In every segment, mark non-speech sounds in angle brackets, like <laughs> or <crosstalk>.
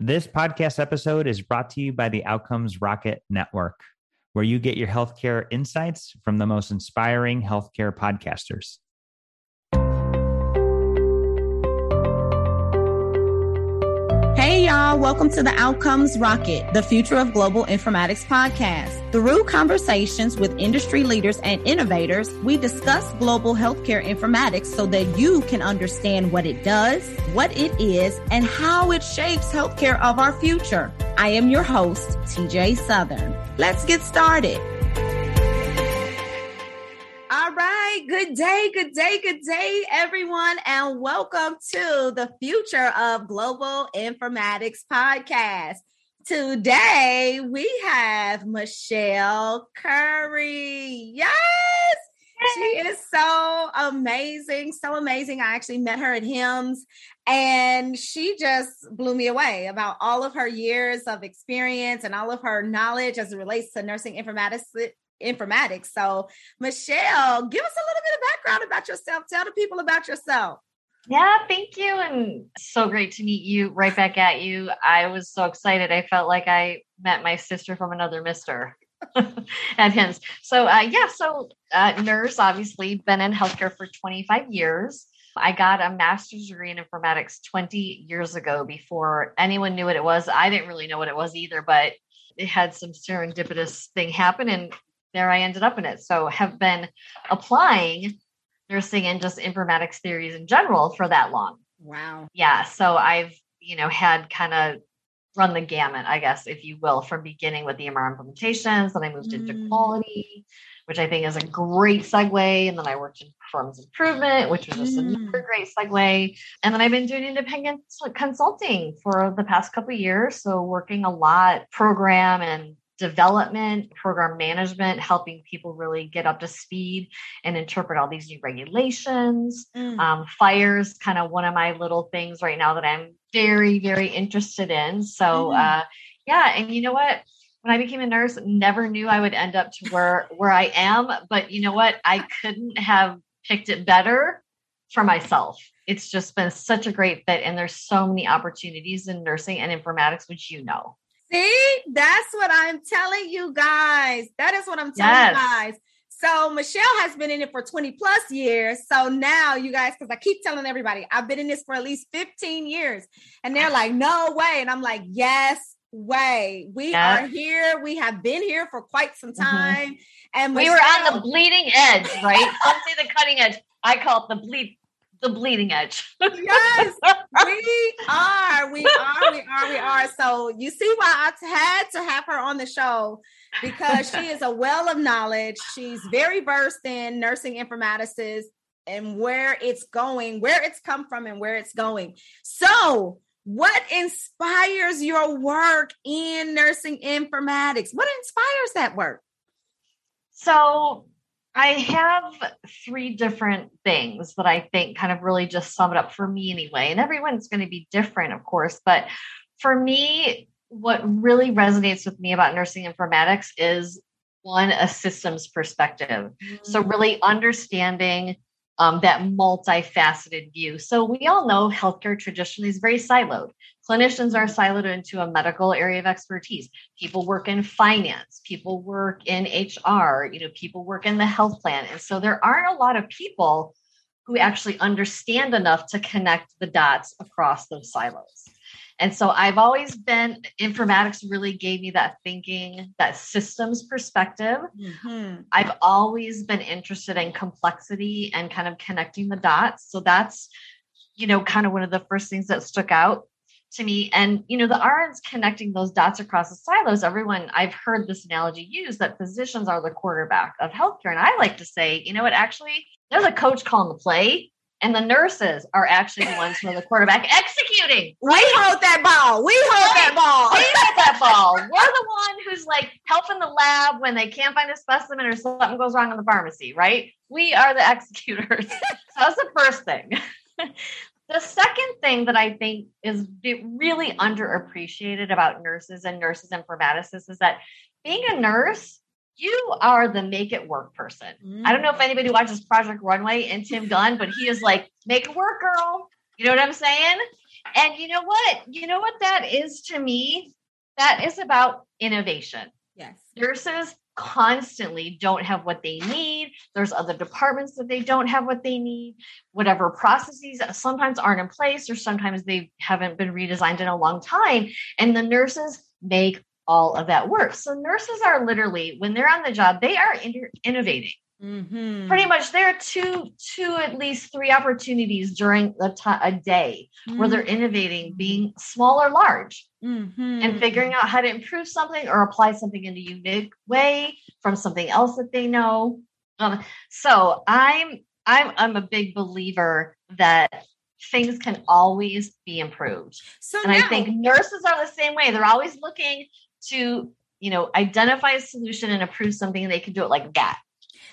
This podcast episode is brought to you by the Outcomes Rocket Network, where you get your healthcare insights from the most inspiring healthcare podcasters. Hey, y'all. Welcome to the Outcomes Rocket, the Future of Global Informatics podcast. Through conversations with industry leaders and innovators, we discuss global healthcare informatics so that you can understand what it does, what it is, and how it shapes healthcare of our future. I am your host, TJ Southern. Let's get started. All right. Good day, good day, good day, everyone, and welcome to the Future of Global Informatics podcast. Today we have Michelle Curry. Yes. She is so amazing, so amazing. I actually met her at HIMSS and she just blew me away about all of her years of experience and all of her knowledge as it relates to nursing informatics informatics. So, Michelle, give us a little bit of background about yourself. Tell the people about yourself. Yeah, thank you. And so great to meet you right back at you. I was so excited. I felt like I met my sister from another mister <laughs> at HIMSS. So, uh, yeah, so uh, nurse, obviously, been in healthcare for 25 years. I got a master's degree in informatics 20 years ago before anyone knew what it was. I didn't really know what it was either, but it had some serendipitous thing happen and there I ended up in it. So have been applying nursing and just informatics theories in general for that long. Wow. Yeah. So I've, you know, had kind of run the gamut, I guess, if you will, from beginning with the EMR implementations. Then I moved mm. into quality, which I think is a great segue. And then I worked in performance improvement, which was just mm. another great segue. And then I've been doing independent consulting for the past couple years. So working a lot program and development, program management, helping people really get up to speed and interpret all these new regulations. Mm. Um, FHIR's, kind of one of my little things right now that I'm very, very interested in. So, mm. uh, yeah, and you know what? When I became a nurse, never knew I would end up to where where I am. But you know what? I couldn't have picked it better for myself. It's just been such a great fit, and there's so many opportunities in nursing and informatics, which you know. See, that's what I'm telling you guys. That is what I'm telling yes. you guys. So Michelle has been in it for 20 plus years. So now you guys, because I keep telling everybody, I've been in this for at least 15 years. And they're like, no way. And I'm like, yes, way. We are here. We have been here for quite some mm-hmm. time. Mm-hmm. And Michelle, we were on the bleeding edge, right? Don't say the cutting edge. I call it the bleed the bleeding edge. yes, <laughs> we are. We are. We are. We are. So you see why I had to have her on the show because she is a well of knowledge. She's very versed in nursing informaticists and where it's going, where it's come from, and where it's going. So, what inspires your work in nursing informatics? What inspires that work? So, I have three different things that I think kind of really just sum it up for me anyway. And everyone's going to be different, of course. But for me, what really resonates with me about nursing informatics is one, a systems perspective. Mm-hmm. So, really understanding um, that multifaceted view. So, we all know healthcare traditionally is very siloed. Clinicians are siloed into a medical area of expertise. People work in finance, people work in HR, you know, people work in the health plan. And so there aren't a lot of people who actually understand enough to connect the dots across those silos. And so I've always been, informatics really gave me that thinking, that systems perspective. Mm-hmm. I've always been interested in complexity and kind of connecting the dots. So that's, you know, kind of one of the first things that stuck out to me. And, you know, the RNs connecting those dots across the silos, everyone, I've heard this analogy used that physicians are the quarterback of healthcare. And I like to say, you know what, actually, there's a coach calling the play. And the nurses are actually the ones who are the quarterback executing. We hold that ball. We hold that ball. We hold that <laughs> ball. We're the one who's like helping the lab when they can't find a specimen or something goes wrong in the pharmacy, right? We are the <laughs> executors. so that's the first thing. <laughs> The second thing that I think is really underappreciated about nurses and nurses informaticists is that being a nurse, you are the make it work person. Mm. I don't know if mm. anybody watches Project Runway and Tim Gunn, but he is like, make it work, girl. You know what I'm saying? And you know what? You know what that is to me? That is about innovation. Yes. Nurses constantly don't have what they need. There's other departments that they don't have what they need. Whatever processes sometimes aren't in place, or sometimes they haven't been redesigned in a long time. And the nurses make all of that work. So nurses are literally, when they're on the job, they are inter- innovating. Mm-hmm. Pretty much, there are two, two at least three opportunities during a, t- a day mm-hmm. where they're mm-hmm. innovating, being small or large, mm-hmm. and figuring out how to improve something or apply something in a unique way from something else that they know. Um, so I'm I'm I'm a big believer that things can always be improved. So and now- I think nurses are the same way. They're always looking to you know identify a solution and approve something, they can do it like that.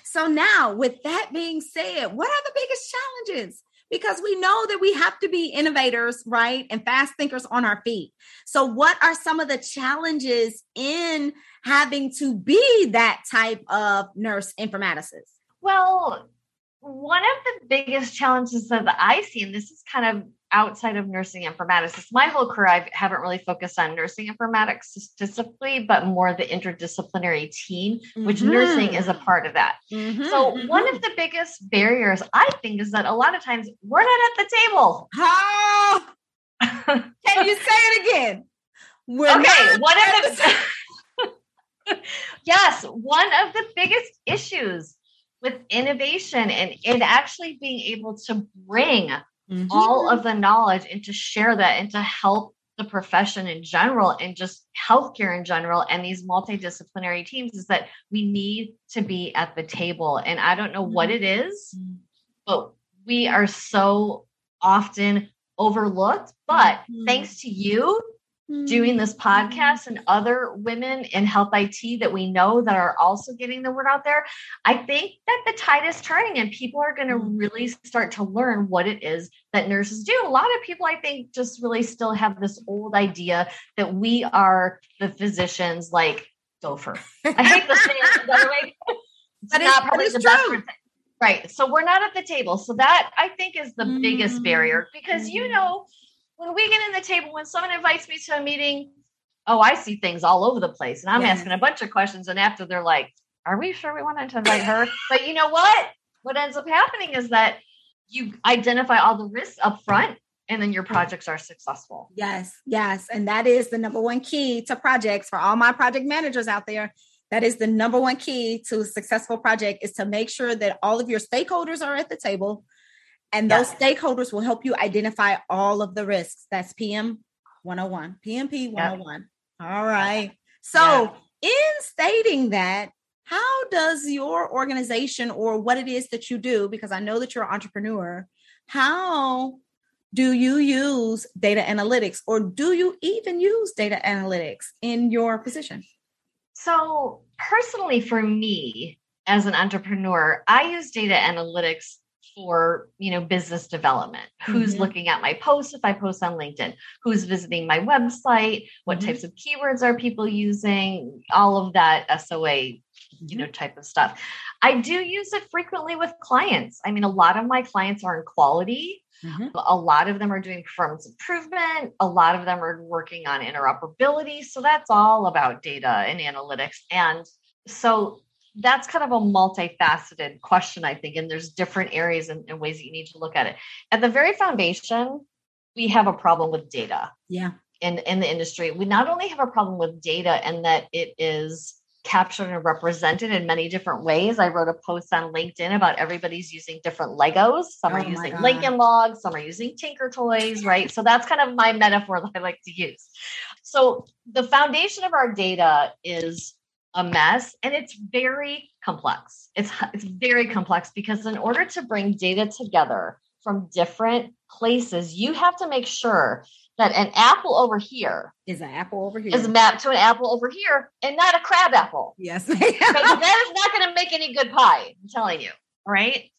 So now, with that being said, what are the biggest challenges? Because we know that we have to be innovators, right? And fast thinkers on our feet. So, what are some of the challenges in having to be that type of nurse informaticist? Well, one of the biggest challenges that I see, and this is kind of outside of nursing informatics. My whole career, I haven't really focused on nursing informatics specifically, but more the interdisciplinary team, which mm-hmm. nursing is a part of that. Mm-hmm. So, mm-hmm. one of the biggest barriers I think is that a lot of times we're not at the table. How? <laughs> Can you say it again? We're okay. One of the <laughs> yes, one of the biggest issues with innovation and, and actually being able to bring mm-hmm. all of the knowledge and to share that and to help the profession in general and just healthcare in general and these multidisciplinary teams is that we need to be at the table. And I don't know what it is, mm-hmm. but we are so often overlooked. But mm-hmm. thanks to you, doing this mm-hmm. podcast and other women in health IT that we know that are also getting the word out there, I think that the tide is turning and people are going to mm-hmm. really start to learn what it is that nurses do. A lot of people, I think, just really still have this old idea that we are the physicians like gopher. I hate <laughs> the saying the way. But it's that not is, probably the true. best. Right. So we're not at the table. So that I think is the mm-hmm. biggest barrier because you mm-hmm. know when we get in the table, when someone invites me to a meeting, oh, I see things all over the place. And I'm yes. asking a bunch of questions. And after they're like, are we sure we wanted to invite her? but you know what? What ends up happening is that you identify all the risks up front and then your projects are successful. Yes, yes. And that is the number one key to projects for all my project managers out there. That is the number one key to a successful project is to make sure that all of your stakeholders are at the table and those stakeholders will help you identify all of the risks. That's PM 101, PMP 101. All right. So, in stating that, how does your organization or what it is that you do, because I know that you're an entrepreneur, how do you use data analytics or do you even use data analytics in your position? So, personally, for me as an entrepreneur, I use data analytics for you know business development. Who's mm-hmm. looking at my posts if i post on linkedin? Who's visiting my website? What mm-hmm. types of keywords are people using? All of that soa you know mm-hmm. type of stuff. I do use it frequently with clients. I mean a lot of my clients are in quality. Mm-hmm. a lot of them are doing performance improvement. A lot of them are working on interoperability. So that's all about data and analytics. And so that's kind of a multifaceted question, I think, and there's different areas and, and, ways that you need to look at it. At the very foundation, we have a problem with data. Yeah. In in the industry, we not only have a problem with data and that it is captured and represented in many different ways. I wrote a post on LinkedIn about everybody's using different Legos. Some oh are using Lincoln Logs, some are using Tinker Toys, right? So that's kind of my metaphor <laughs> that I like to use. So the foundation of our data is a mess and it's very complex. It's it's very complex because in order to bring data together from different places, you have to make sure that an apple over here is an apple over here is mapped to an apple over here and not a crab apple. Yes. <laughs> Because that is not going to make any good pie, I'm telling you. Right.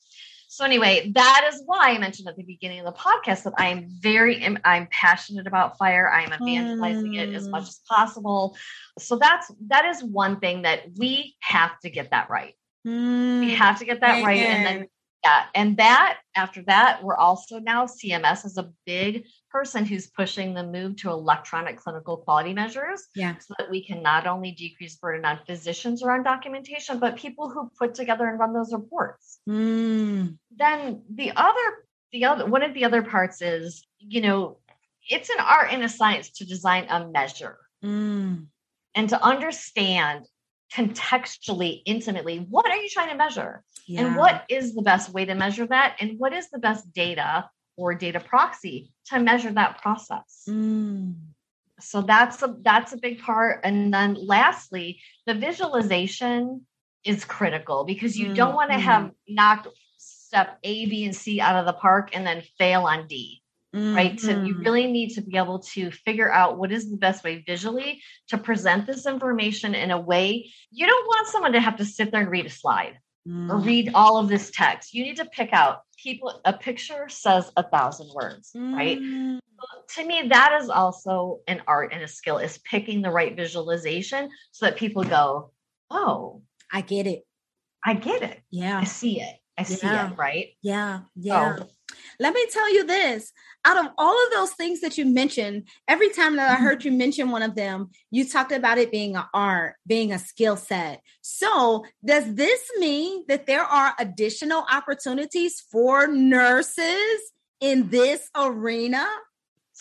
So anyway, that is why I mentioned at the beginning of the podcast that I am very I'm passionate about FHIR. I am evangelizing mm. it as much mm. as possible. So that's that is one thing that we have to get that right. Mm. We have to get that right and then Yeah. And that after that, we're also now CMS is a big person who's pushing the move to electronic clinical quality measures. Yeah. So that we can not only decrease burden on physicians around documentation, but people who put together and run those reports. Mm. Then the other the other one of the other parts is, you know, it's an art and a science to design a measure Mm. and to understand contextually, intimately, what are you trying to measure? Yeah. And what is the best way to measure that? And what is the best data or data proxy to measure that process? Mm. So that's a that's a big part. And then lastly, the visualization is critical because you don't want to Mhm. have knocked step A, B, and C out of the park and then fail on D. Right. So you Mhm. really need to be able to figure out what is the best way visually to present this information in a way you don't want someone to have to sit there and read a slide or Mm. read all of this text. You need to pick out people, a picture says a thousand words, right? Mm. To me, that is also an art and a skill is picking the right visualization so that people go, Oh, I get it. I get it. Yeah. I see it. I see it. Right. Yeah. Yeah. So, Let me tell you this out of all of those things that you mentioned, every time that I mm-hmm. heard you mention one of them, you talked about it being an art, being a skill set. So, does this mean that there are additional opportunities for nurses in this arena?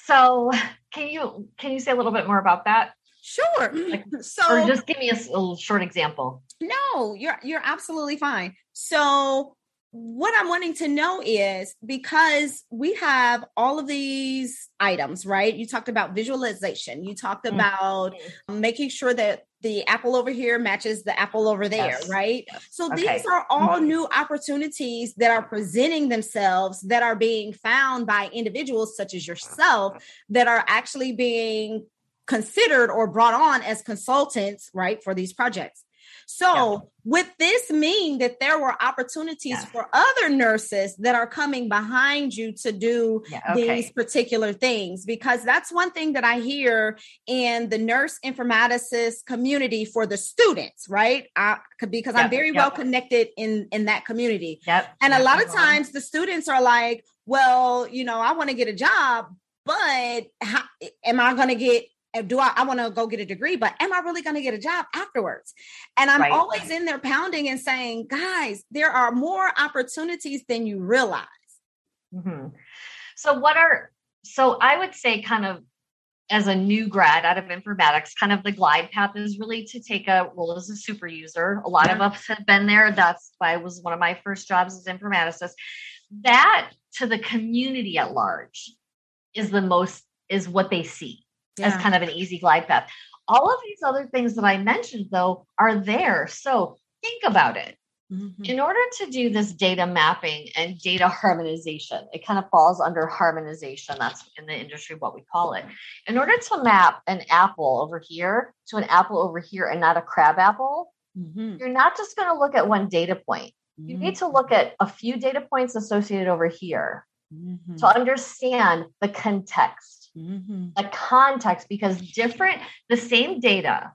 so can you can you say a little bit more about that? Sure. Like, mm-hmm. so, Or just give me a, little short example. No, you're you're absolutely fine. So what I'm wanting to know is because we have all of these items, right? You talked about visualization. You talked Mhm. about making sure that the apple over here matches the apple over there, Yes. right? So Okay. these are all Mhm. new opportunities that are presenting themselves that are being found by individuals such as yourself that are actually being considered or brought on as consultants, right, for these projects. So, Yeah. would this mean that there were opportunities Yeah. for other nurses that are coming behind you to do Yeah. these particular things? Because that's one thing that I hear in the nurse informaticist community for the students, right? I, because I'm very yep. well connected in in that community. Yep. And a lot of times the students are like, well, you know, I want to get a job, but how, am I going to get, do I, I want to go get a degree, but am I really going to get a job afterwards? And I'm Right. always in there pounding and saying, guys, there are more opportunities than you realize. Mhm. So what are so I would say kind of as a new grad out of informatics, kind of the glide path is really to take a role as a super user. A lot of us have been there. That's why it was one of my first jobs as informaticist. That to the community at large is the most is what they see as kind of an easy glide path. All of these other things that I mentioned though are there. So think about it Mhm. in order to do this data mapping and data harmonization, it kind of falls under harmonization. That's in the industry what we call it. In order to map an apple over here to an apple over here and not a crab apple, Mhm. you're not just going to look at one data point. You need to look at a few data points associated over here Mhm. to understand the context, Mhm. the context, because different, the same data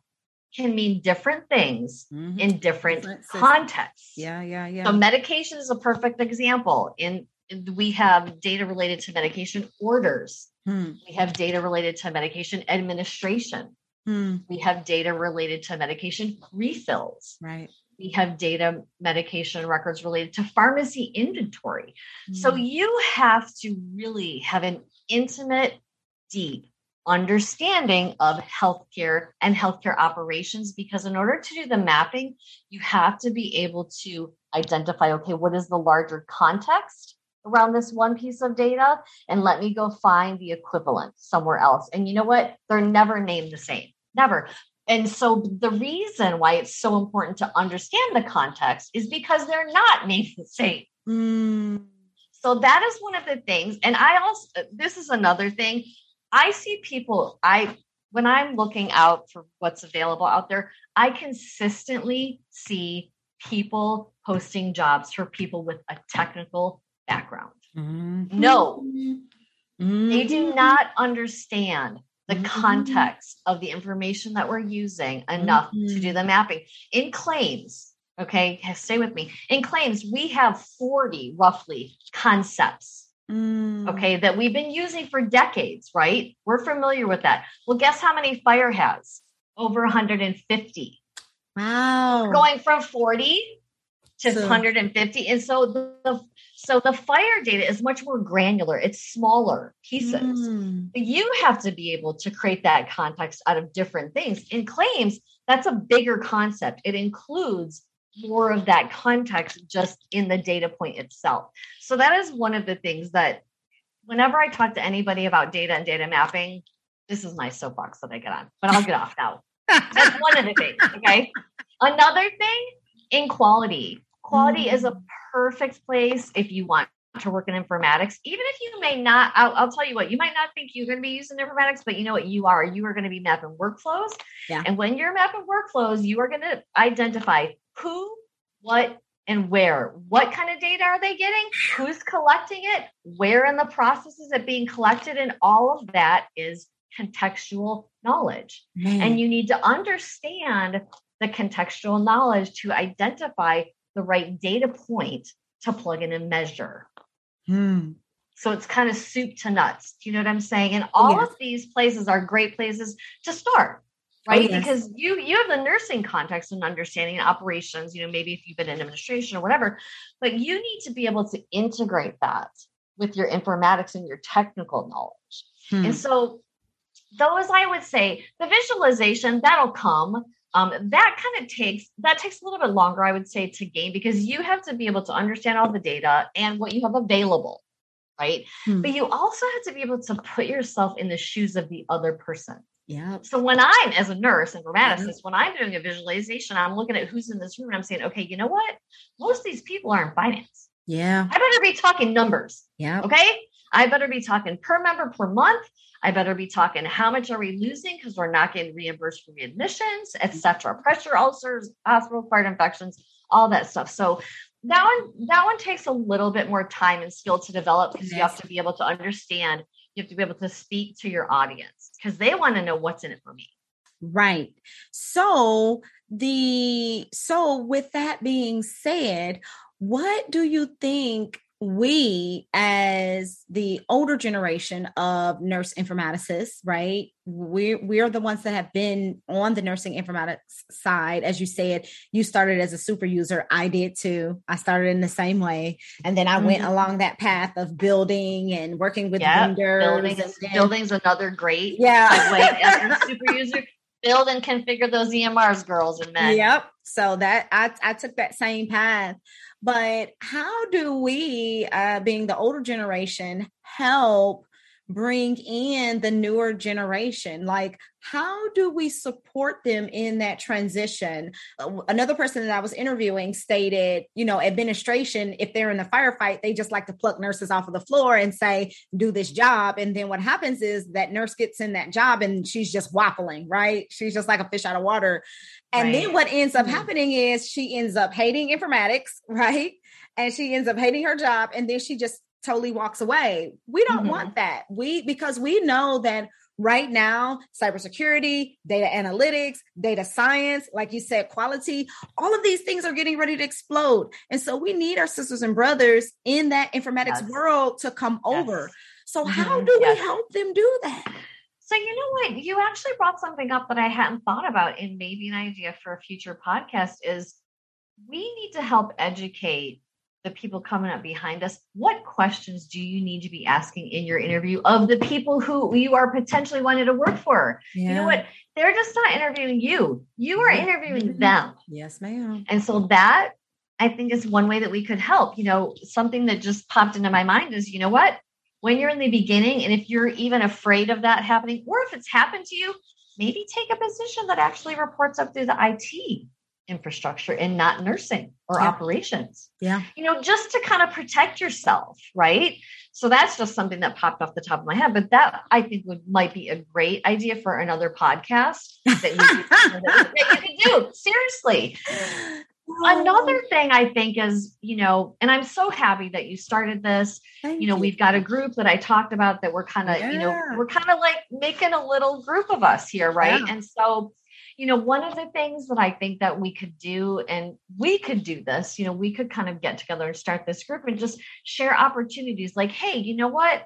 can mean different things Mhm. in different Different contexts. Yeah, yeah, yeah. So medication is a perfect example. In in- we have data related to medication orders. Hmm. We have data related to medication administration. Hmm. We have data related to medication refills. Right. We have data medication records related to pharmacy inventory. So Hmm. you have to really have an intimate, deep understanding of healthcare and healthcare operations because in order to do the mapping, you have to be able to identify okay, what is the larger context around this one piece of data? And let me go find the equivalent somewhere else. And you know what? They're never named the same. Never. And so the reason why it's so important to understand the context is because they're not named the same. Hmm. So that is one of the things. And I also, this is another thing. I see people, I, when I'm looking out for what's available out there, I consistently see people posting jobs for people with a technical background. Mhm. No, they Mhm. do not understand the Mhm. context of the information that we're using enough to do Mhm. the mapping in claims. Okay, stay with me. In claims, we have 40 roughly concepts. Mm. Okay, that we've been using for decades, right? We're familiar with that. Well, guess how many FHIR has? Over 150. Wow. Going from 40 to So- 150. And so the, so the FHIR data is much more granular. It's smaller pieces. Mm. You have to be able to create that context out of different things. In claims, that's a bigger concept. It includes more of that context just in the data point itself. So that is one of the things that whenever I talk to anybody about data and data mapping, this is my soapbox that I get on, but I'll get off now. That's one of the things. <laughs> Okay. Another thing in quality. Quality is a mm. perfect place if you want to work in informatics, even if you may not, I'll, I'll tell you what, you might not think you're going to be using informatics, but you know what you are. You are going to be mapping workflows. Yeah. And when you're mapping workflows, you are going to identify who, what, and where. What kind of data are they getting? Who's collecting it? Where in the process is it being collected? And all of that is contextual knowledge. Man. And you need to understand the contextual knowledge to identify the right data point to plug in and measure. Hmm. So it's kind of soup to nuts. Do you know what I'm saying? And all Yes. of these places are great places to start, right? yes. Because you you have the nursing context and understanding operations, you know, maybe if you've been in administration or whatever, but you need to be able to integrate that with your informatics and your technical knowledge. Hmm. And so those I would say the visualization that'll come. Um, that kind of takes that takes a little bit longer, I would say, to gain because you have to be able to understand all the data and what you have available, right? Hmm. But you also have to be able to put yourself in the shoes of the other person. Yeah. So when I'm as a nurse, informaticist, when I'm doing a visualization, I'm looking at who's in this room and I'm saying, okay, you know what? Most of these people are in finance. Yeah. I better be talking numbers. Yeah. Okay. I better be talking per member per month. I better be talking how much are we losing because we're not getting reimbursed for readmissions, etc. Pressure ulcers, hospital acquired infections, all that stuff. So that one, that one takes a little bit more time and skill to develop because you have to be able to understand. You have to be able to speak to your audience because they want to know what's in it for me. Right. So the so with that being said, what do you think we as the older generation of nurse informaticists, right? We we are the ones that have been on the nursing informatics side. As you said, you started as a super user. I did too. I started in the same way. And then I went Mhm. along that path of building and working with Yeah, vendors. Building is, then- building's another great Yeah. segue as a <laughs> super user. Build and configure those EMRs, girls and men. Yep. So that I I took that same path. But how do we, uh, being the older generation, help bring in the newer generation? Like, how do we support them in that transition? Uh, Another person that I was interviewing stated, you know, administration, if they're in the firefight, they just like to pluck nurses off of the floor and say, do this job. And then what happens is that nurse gets in that job and she's just waffling, right? She's just like a fish out of water. And then what ends up Mhm. happening is she ends up hating informatics, <laughs> right? And she ends up hating her job and then she just totally walks away. We don't Mhm. want that. We because we know that right now cybersecurity, data analytics, data science, like you said quality, all of these things are getting ready to explode. And so we need our sisters and brothers in that informatics Yes. world to come over. So how Mhm. do we help them do that? So you know what? You actually brought something up that I hadn't thought about, and maybe an idea for a future podcast is we need to help educate the people coming up behind us. What questions do you need to be asking in your interview of the people who you are potentially wanting to work for? You know what? They're just not interviewing you. You are Mhm. interviewing Mhm. them. Yes, ma'am. And so that I think is one way that we could help. You know, something that just popped into my mind is, you know what? When you're in the beginning, and if you're even afraid of that happening, or if it's happened to you, maybe take a position that actually reports up through the IT infrastructure and not nursing or Yeah. operations. Yeah. You know, just to kind of protect yourself, right? So that's just something that popped off the top of my head. But that I think would might be a great idea for another podcast that we could, that you could do. <laughs> Seriously. Another thing I think is, you know, and I'm so happy that you started this. Thank You know, we've got a group that I talked about that we're kind of, you know, we're kind of like making a little group of us here, right? Yeah. And so, you know, one of the things that I think that we could do, and we could do this, you know, we could kind of get together and start this group and just share opportunities like, hey, you know what?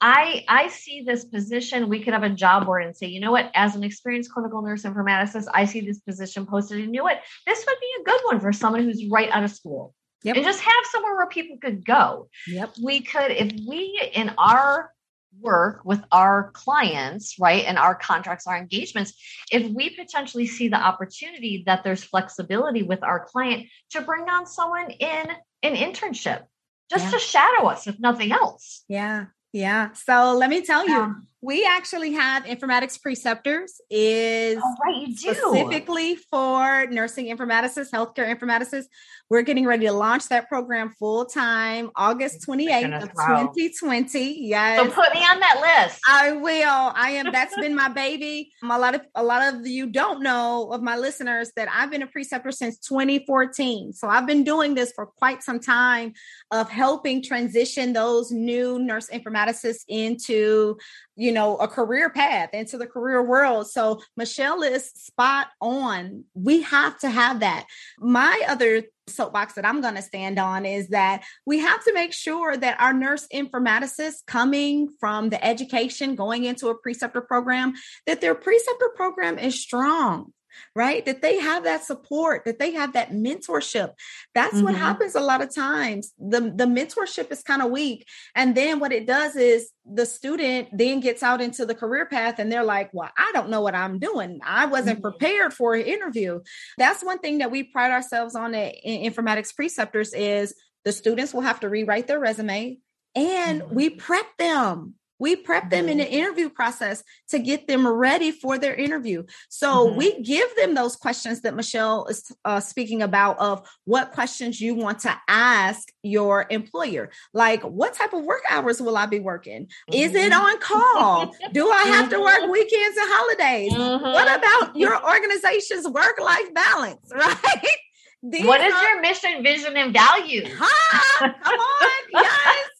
I I see this position. We could have a job board and say, you know what, as an experienced clinical nurse informaticist, I see this position posted. And you know what? This would be a good one for someone who's right out of school. Yep. And just have somewhere where people could go. Yep. We could, if we in our work with our clients, right, and our contracts, our engagements, if we potentially see the opportunity that there's flexibility with our client to bring on someone in an internship just yeah. to shadow us, if nothing else. Yeah. Yeah. So let me tell you, um, we actually have informatics preceptors is oh, right, you do. specifically for nursing informaticists, healthcare informaticists. We're getting ready to launch that program full time August 28th of wow. 2020. Yes. So put me on that list. I will. I am that's been my <laughs> baby. Um, a lot of a lot of you don't know of my listeners that I've been a preceptor since 2014. So I've been doing this for quite some time of helping transition those new nurse informaticists into you know, a career path into the career world. So Michelle is spot on. We have to have that. My other soapbox that I'm going to stand on is that we have to make sure that our nurse informaticists coming from the education going into a preceptor program that their preceptor program is strong right? That they have that support, that they have that mentorship. That's mm-hmm. what happens a lot of times. The, the mentorship is kind of weak. And then what it does is the student then gets out into the career path and they're like, well, I don't know what I'm doing. I wasn't mm-hmm. prepared for an interview. That's one thing that we pride ourselves on in informatics preceptors is the students will have to rewrite their resume and mm-hmm. we prep them we prep them in the mm-hmm. interview process to get them ready for their interview. So mm-hmm. we give them those questions that Michelle is uh, speaking about of what questions you want to ask your employer. Like, what type of work hours will I be working? Mm-hmm. Is it mm-hmm. on call? Do I have to work mm-hmm. weekends and holidays? What about your organization's work life balance, <laughs> right? These what is are, your mission, vision, and value? Huh? Come on, <laughs> yes.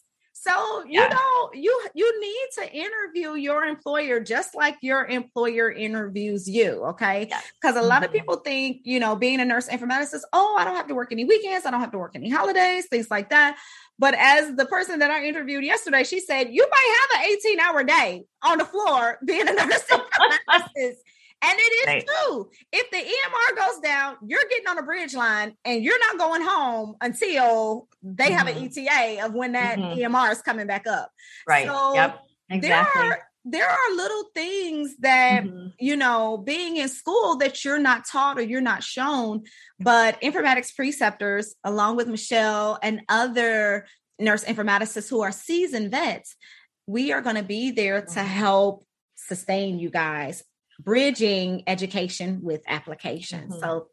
So you know, you you need to interview your employer just like your employer interviews you, okay? Because yeah. a lot mm-hmm. of people think, you know, being a nurse informaticist, oh, I don't have to work any weekends, I don't have to work any holidays, things like that. But as the person that I interviewed yesterday, she said, you might have an 18 hour day on the floor being a nurse <laughs> <laughs> informaticist. And it is right. true. If the EMR goes down, you're getting on a bridge line and you're not going home until they mm-hmm. have an mm-hmm. ETA of when that mm-hmm. EMR is coming back up. Right. So yep. Exactly. There are, there are little things that, mm-hmm. you know, being in school that you're not taught or you're not shown, but informatics preceptors, along with Michelle and other nurse informaticists who are seasoned vets, we are going to be there to mm-hmm. help sustain you guys bridging education with application. Mm-hmm. So,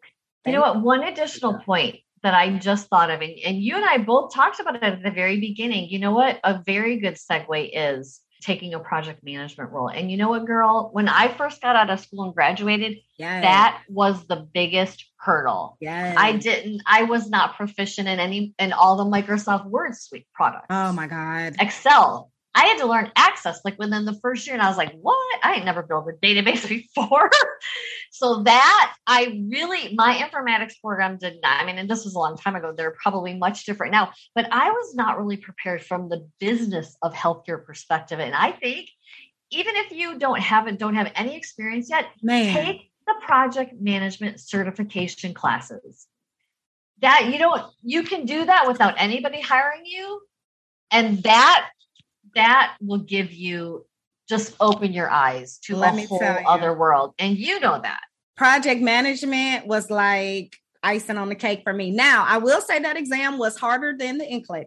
you know what? One additional point that I just thought of, and, and you and I both talked about it at the very beginning. You know what? A very good segue is taking a project management role. And you know what, girl? When I first got out of school and graduated, yes. that was the biggest hurdle. Yeah. I didn't, I was not proficient in any in all the Microsoft Word suite products. Oh my God. Excel. I had to learn access like within the first year. And I was like, what? I ain't never built a database <laughs> before. so that I really, my informatics program did not, I mean, and this was a long time ago. They're probably much different now, but I was not really prepared from the business of healthcare perspective. And I think even if you don't have it, don't have any experience yet, Man. take the project management certification classes. That you don't, you can do that without anybody hiring you. And that that will give you just open your eyes to Let a whole other world. And you know that. Project management was like icing on the cake for me. Now, I will say that exam was harder than the NCLEX.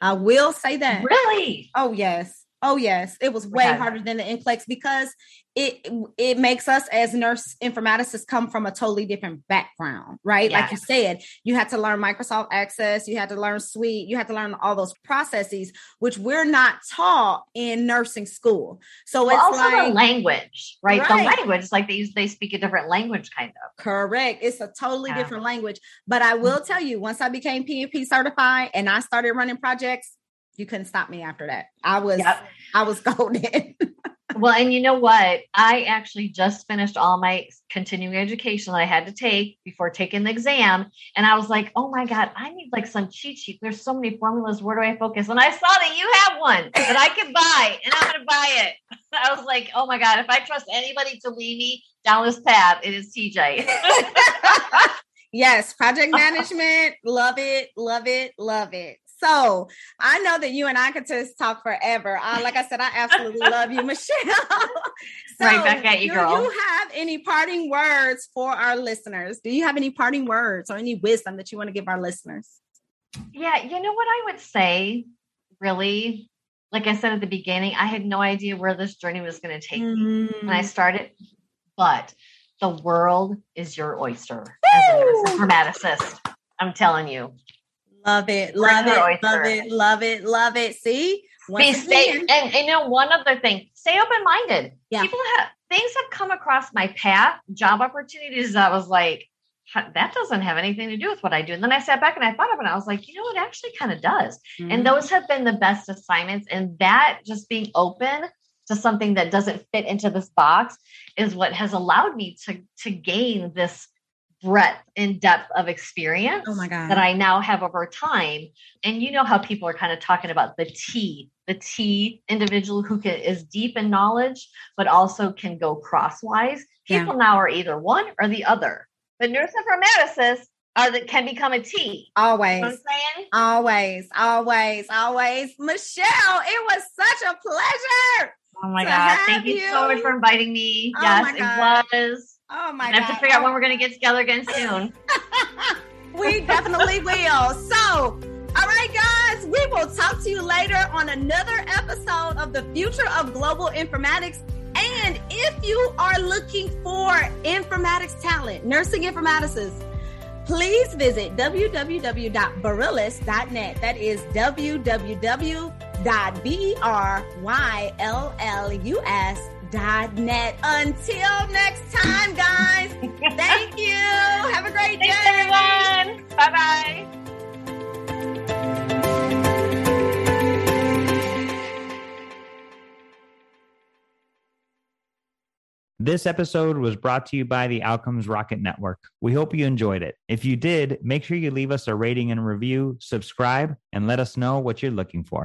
I will say that. Really? Oh, yes. Oh yes, it was way harder than the NCLEX because it it makes us as nurse informaticists come from a totally different background, right? Like you said, you had to learn Microsoft Access, you had to learn Suite, you had to learn all those processes, which we're not taught in nursing school. So well, it's also like, the language, right? right? The language, like they use, they speak a different language, kind of. Correct. It's a totally yeah. different language. But I will mm-hmm. tell you, once I became PMP certified and I started running projects, you couldn't stop me after that. I was yep. I was <laughs> golden. well, and you know what? I actually just finished all my continuing education that I had to take before taking the exam. And I was like, oh my God, I need like some cheat sheet. There's so many formulas. Where do I focus? And I saw that you have one that I could buy, and I'm going to buy it. <laughs> I was like, oh my God, if I trust anybody to lead me down this path, it is TJ. <laughs> yes, project management. love it, love it, love it. So I know that you and I could just talk forever. Uh, like I said, I absolutely love you, <laughs> Michelle. so <laughs> right back at you, do girl. Do you have any parting words for our listeners? Do you have any parting words or any wisdom that you want to give our listeners? Yeah, you know what I would say, really, like I said at the beginning, I had no idea where this journey was going to take mm. me when I mm. started, but the world is your oyster Woo! as a informaticist. I'm telling you. Love it, love it, love it, love it, love it. See, Be stay, and, and you know one other thing, stay open minded. Yeah. People have things have come across my path, job opportunities that was like, that doesn't have anything to do with what I do. And then I sat back and I thought of it. And I was like, you know, it actually kind of does. Mm-hmm. And those have been the best assignments. And that just being open to something that doesn't fit into this box is what has allowed me to to gain this breadth and depth of experience oh my God. that I now have over time. And you know how people are kind of talking about the T, the T individual who can, is deep in knowledge, but also can go crosswise. People yeah. now are either one or the other. But nurse informaticists are that can become a T. Always. You know I'm saying? Always, always, always. Michelle, it was such a pleasure. Oh my God. Thank you, you, so much for inviting me. Oh yes, it was. Oh my I god! have to figure out oh. when we're going to get together again soon. <laughs> we definitely will. So, all right, guys, we will talk to you later on another episode of the future of global informatics. And if you are looking for informatics talent, nursing informaticists, please visit www.beryllis.net. That is www.berylls net. Until next time, guys. thank <laughs> you. Have a great Thanks, day. everyone. Bye bye. This episode was brought to you by the Outcomes Rocket Network. We hope you enjoyed it. If you did, make sure you leave us a rating and review, subscribe, and let us know what you're looking for.